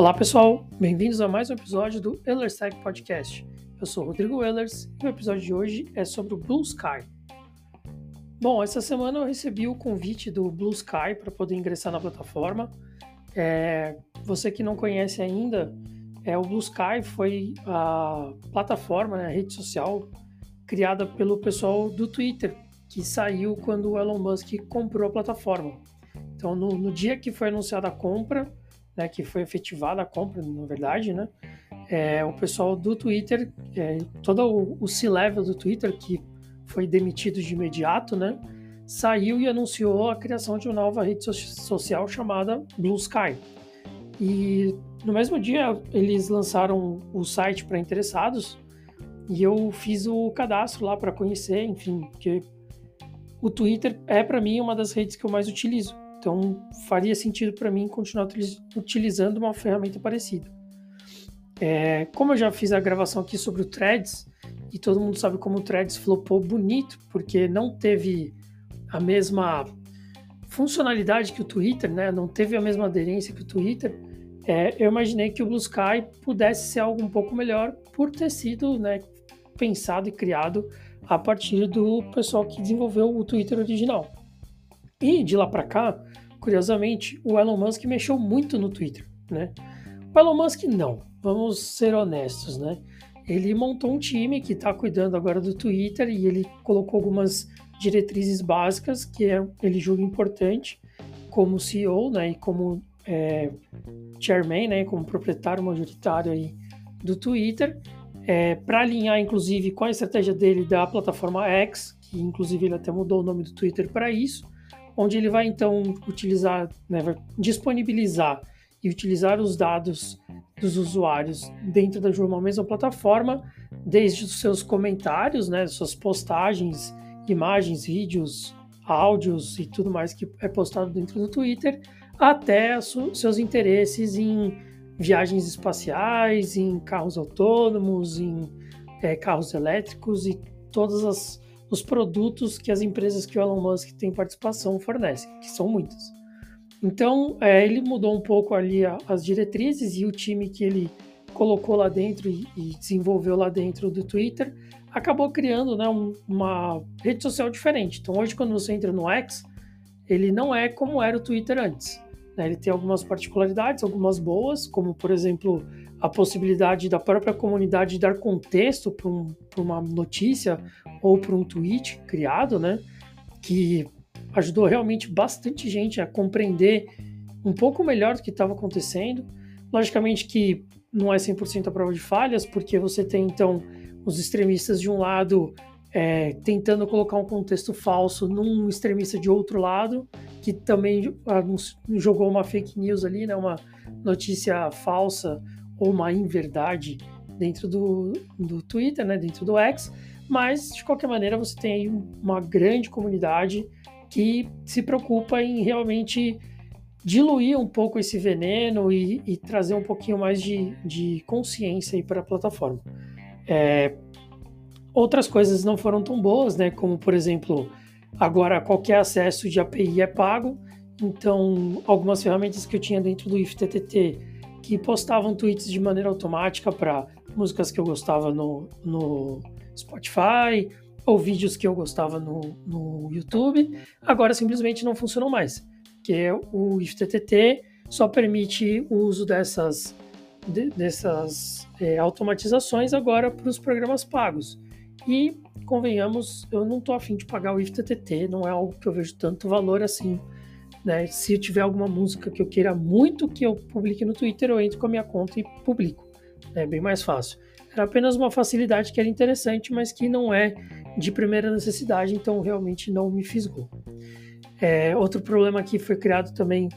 Olá pessoal, bem-vindos a mais um episódio do Ellerstag Podcast. Eu sou Rodrigo Ehlers e o episódio de hoje é sobre o Blue Sky. Bom, essa semana eu recebi o convite do Blue Sky para poder ingressar na plataforma. É, você que não conhece ainda, é, o Blue Sky foi a plataforma, né, a rede social criada pelo pessoal do Twitter, que saiu quando o Elon Musk comprou a plataforma. Então, no, no dia que foi anunciada a compra, né, que foi efetivada a compra, na verdade, né, é, o pessoal do Twitter, é, todo o, o C-level do Twitter, que foi demitido de imediato, né, saiu e anunciou a criação de uma nova rede so social chamada Blue Sky. E no mesmo dia eles lançaram o site para interessados e eu fiz o cadastro lá para conhecer, enfim, porque o Twitter é para mim uma das redes que eu mais utilizo. Então faria sentido para mim continuar utilizando uma ferramenta parecida. É, como eu já fiz a gravação aqui sobre o Threads, e todo mundo sabe como o Threads flopou bonito, porque não teve a mesma funcionalidade que o Twitter, né? não teve a mesma aderência que o Twitter, é, eu imaginei que o Blue Sky pudesse ser algo um pouco melhor por ter sido né, pensado e criado a partir do pessoal que desenvolveu o Twitter original. E de lá para cá, curiosamente, o Elon Musk mexeu muito no Twitter, né? O Elon Musk não, vamos ser honestos, né? Ele montou um time que está cuidando agora do Twitter e ele colocou algumas diretrizes básicas que é, ele julga importante como CEO, né? E como é, chairman, né? Como proprietário majoritário aí do Twitter, é, para alinhar inclusive com a estratégia dele da plataforma X, que inclusive ele até mudou o nome do Twitter para isso onde ele vai então utilizar, né, vai disponibilizar e utilizar os dados dos usuários dentro da uma mesma plataforma, desde os seus comentários, né, suas postagens, imagens, vídeos, áudios e tudo mais que é postado dentro do Twitter, até seus interesses em viagens espaciais, em carros autônomos, em é, carros elétricos e todas as os produtos que as empresas que o Elon Musk tem participação fornecem, que são muitas. Então, é, ele mudou um pouco ali a, as diretrizes e o time que ele colocou lá dentro e, e desenvolveu lá dentro do Twitter acabou criando né, um, uma rede social diferente. Então, hoje, quando você entra no X, ele não é como era o Twitter antes. Né? Ele tem algumas particularidades, algumas boas, como, por exemplo, a possibilidade da própria comunidade dar contexto para um, uma notícia ou para um tweet criado, né? Que ajudou realmente bastante gente a compreender um pouco melhor do que estava acontecendo. Logicamente que não é 100% a prova de falhas, porque você tem então os extremistas de um lado é, tentando colocar um contexto falso num extremista de outro lado, que também jogou uma fake news ali, né, uma notícia falsa ou uma inverdade dentro do, do Twitter, né, dentro do X, mas de qualquer maneira você tem uma grande comunidade que se preocupa em realmente diluir um pouco esse veneno e, e trazer um pouquinho mais de, de consciência para a plataforma. É, outras coisas não foram tão boas, né? Como por exemplo, agora qualquer acesso de API é pago. Então, algumas ferramentas que eu tinha dentro do IFTTT que postavam tweets de maneira automática para músicas que eu gostava no, no Spotify ou vídeos que eu gostava no, no YouTube, agora simplesmente não funcionam mais, porque o IFTTT só permite o uso dessas, de, dessas é, automatizações agora para os programas pagos. E, convenhamos, eu não estou afim de pagar o IFTTT, não é algo que eu vejo tanto valor assim. Né? Se tiver alguma música que eu queira muito que eu publique no Twitter, eu entro com a minha conta e publico. É bem mais fácil. Era apenas uma facilidade que era interessante, mas que não é de primeira necessidade, então realmente não me fisgou. É, outro problema que foi criado também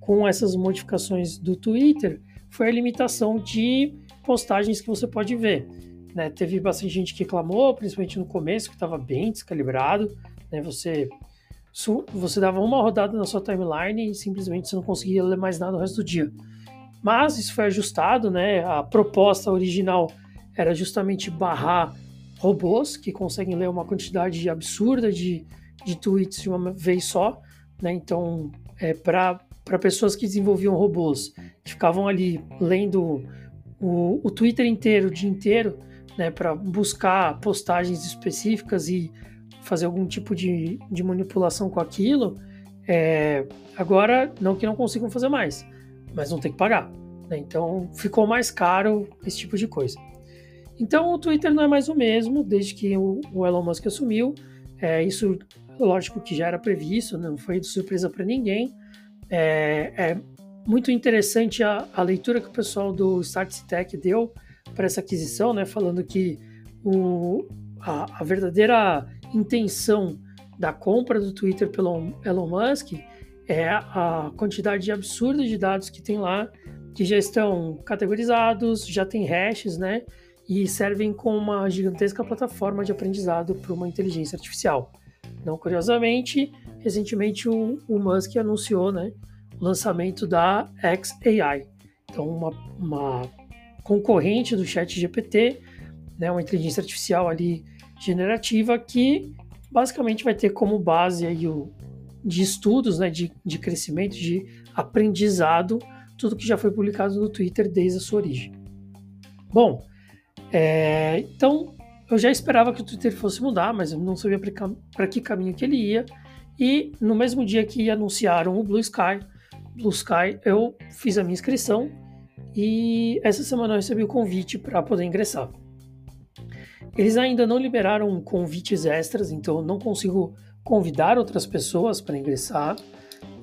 com essas modificações do Twitter foi a limitação de postagens que você pode ver. Né? Teve bastante gente que reclamou, principalmente no começo, que estava bem descalibrado. Né? Você, você dava uma rodada na sua timeline e simplesmente você não conseguia ler mais nada o resto do dia. Mas isso foi ajustado, né? A proposta original era justamente barrar robôs que conseguem ler uma quantidade absurda de, de tweets de uma vez só, né? Então, é, para pessoas que desenvolviam robôs, que ficavam ali lendo o, o Twitter inteiro, o dia inteiro, né, para buscar postagens específicas e fazer algum tipo de, de manipulação com aquilo, é, agora não que não consigam fazer mais, mas vão ter que pagar. Né? Então ficou mais caro esse tipo de coisa. Então o Twitter não é mais o mesmo desde que o, o Elon Musk assumiu. É, isso, lógico que já era previsto, não foi de surpresa para ninguém. É, é, muito interessante a, a, leitura que o pessoal do Start Tech deu para essa aquisição, né, falando que o, a, a verdadeira intenção da compra do Twitter pelo Elon Musk é a quantidade absurda de dados que tem lá, que já estão categorizados, já tem hashes, né? E servem como uma gigantesca plataforma de aprendizado para uma inteligência artificial. Não curiosamente, recentemente o, o Musk anunciou né, o lançamento da XAI, então uma, uma concorrente do ChatGPT, né, uma inteligência artificial ali generativa que basicamente vai ter como base aí o, de estudos, né, de, de crescimento, de aprendizado, tudo que já foi publicado no Twitter desde a sua origem. Bom, é, então eu já esperava que o Twitter fosse mudar, mas eu não sabia para que caminho que ele ia. E no mesmo dia que anunciaram o Blue Sky, Blue Sky, eu fiz a minha inscrição e essa semana eu recebi o convite para poder ingressar. Eles ainda não liberaram convites extras, então não consigo convidar outras pessoas para ingressar.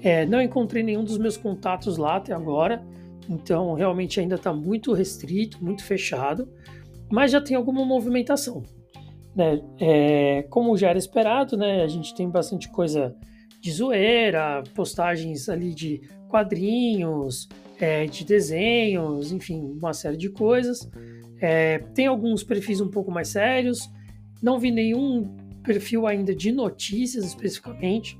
É, não encontrei nenhum dos meus contatos lá até agora, então realmente ainda está muito restrito, muito fechado, mas já tem alguma movimentação. Né? É, como já era esperado, né, a gente tem bastante coisa de zoeira, postagens ali de quadrinhos, é, de desenhos, enfim, uma série de coisas. É, tem alguns perfis um pouco mais sérios. Não vi nenhum perfil ainda de notícias especificamente,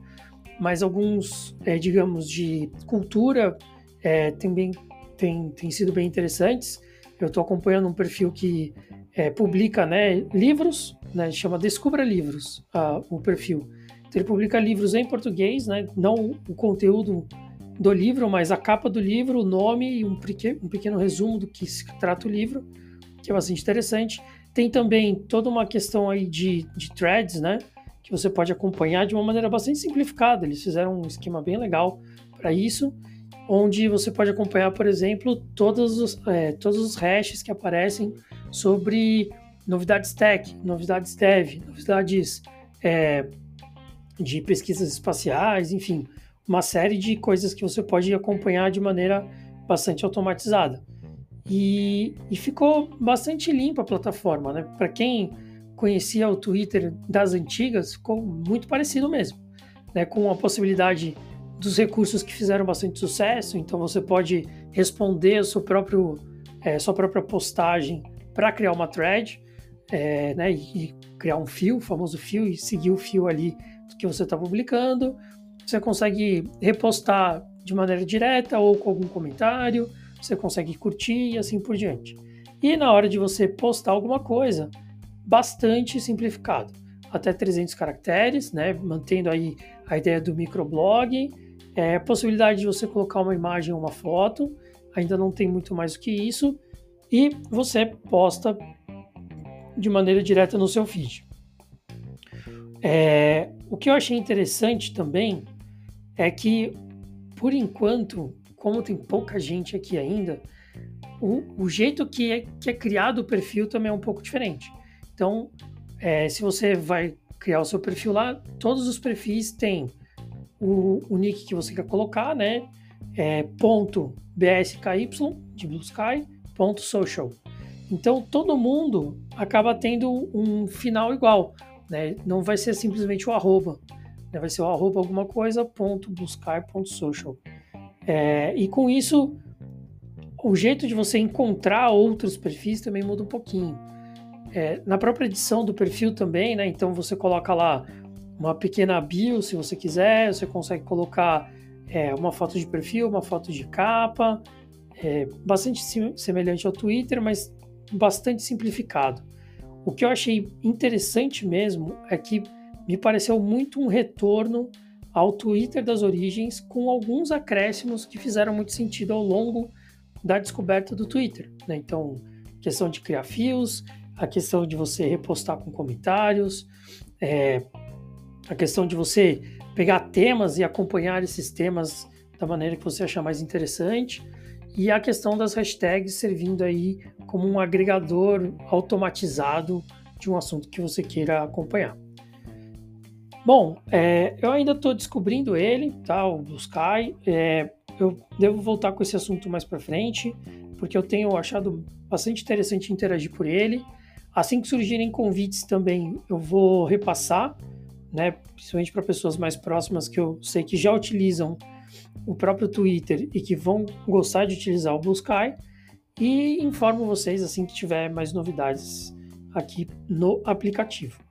mas alguns, é, digamos, de cultura é, também tem, tem sido bem interessantes. Eu estou acompanhando um perfil que é, publica né, livros, né, chama Descubra Livros, o perfil. Então, ele publica livros em português, né, não o conteúdo do livro, mas a capa do livro, o nome e um, um pequeno resumo do que se trata o livro que é bastante interessante. Tem também toda uma questão aí de, de threads, né? Que você pode acompanhar de uma maneira bastante simplificada. Eles fizeram um esquema bem legal para isso, onde você pode acompanhar, por exemplo, todos os, é, todos os hashes que aparecem sobre novidades tech, novidades dev, novidades é, de pesquisas espaciais, enfim, uma série de coisas que você pode acompanhar de maneira bastante automatizada. E, e ficou bastante limpa a plataforma, né? Para quem conhecia o Twitter das antigas, ficou muito parecido mesmo, né? Com a possibilidade dos recursos que fizeram bastante sucesso, então você pode responder seu próprio, é, sua própria postagem para criar uma thread, é, né? E criar um fio, o famoso fio, e seguir o fio ali que você está publicando. Você consegue repostar de maneira direta ou com algum comentário você consegue curtir e assim por diante. E na hora de você postar alguma coisa, bastante simplificado, até 300 caracteres, né, mantendo aí a ideia do microblog, é, possibilidade de você colocar uma imagem ou uma foto, ainda não tem muito mais do que isso, e você posta de maneira direta no seu feed. É, o que eu achei interessante também é que, por enquanto, como tem pouca gente aqui ainda, o, o jeito que é, que é criado o perfil também é um pouco diferente. Então, é, se você vai criar o seu perfil lá, todos os perfis têm o, o nick que você quer colocar, né? É, ponto BSKY de Blue Sky, ponto social. Então todo mundo acaba tendo um final igual, né? Não vai ser simplesmente o arroba? Vai ser o arroba alguma coisa ponto Sky ponto social. É, e com isso, o jeito de você encontrar outros perfis também muda um pouquinho. É, na própria edição do perfil também, né? Então você coloca lá uma pequena bio, se você quiser, você consegue colocar é, uma foto de perfil, uma foto de capa, é, bastante semelhante ao Twitter, mas bastante simplificado. O que eu achei interessante mesmo é que me pareceu muito um retorno ao Twitter das origens com alguns acréscimos que fizeram muito sentido ao longo da descoberta do Twitter. Né? Então, questão de criar fios, a questão de você repostar com comentários, é, a questão de você pegar temas e acompanhar esses temas da maneira que você achar mais interessante, e a questão das hashtags servindo aí como um agregador automatizado de um assunto que você queira acompanhar. Bom, é, eu ainda estou descobrindo ele, tá? O Blue Sky. É, eu devo voltar com esse assunto mais para frente, porque eu tenho achado bastante interessante interagir por ele. Assim que surgirem convites também, eu vou repassar, né? Principalmente para pessoas mais próximas que eu sei que já utilizam o próprio Twitter e que vão gostar de utilizar o Blue Sky. E informo vocês assim que tiver mais novidades aqui no aplicativo.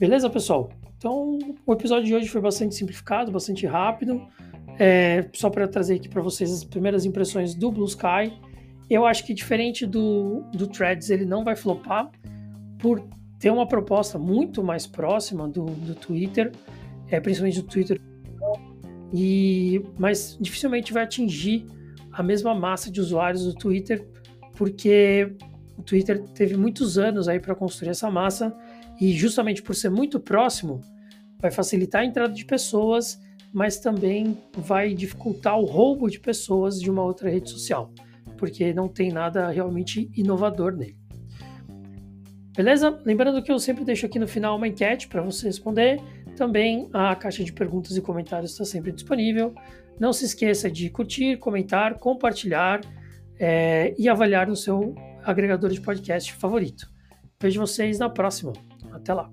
Beleza, pessoal? Então, o episódio de hoje foi bastante simplificado, bastante rápido. É, só para trazer aqui para vocês as primeiras impressões do Blue Sky. Eu acho que diferente do, do Threads, ele não vai flopar por ter uma proposta muito mais próxima do, do Twitter, é, principalmente do Twitter, e, mas dificilmente vai atingir a mesma massa de usuários do Twitter, porque o Twitter teve muitos anos aí para construir essa massa e justamente por ser muito próximo, vai facilitar a entrada de pessoas, mas também vai dificultar o roubo de pessoas de uma outra rede social, porque não tem nada realmente inovador nele. Beleza? Lembrando que eu sempre deixo aqui no final uma enquete para você responder. Também a caixa de perguntas e comentários está sempre disponível. Não se esqueça de curtir, comentar, compartilhar é, e avaliar no seu agregador de podcast favorito. Vejo vocês na próxima. Até lá!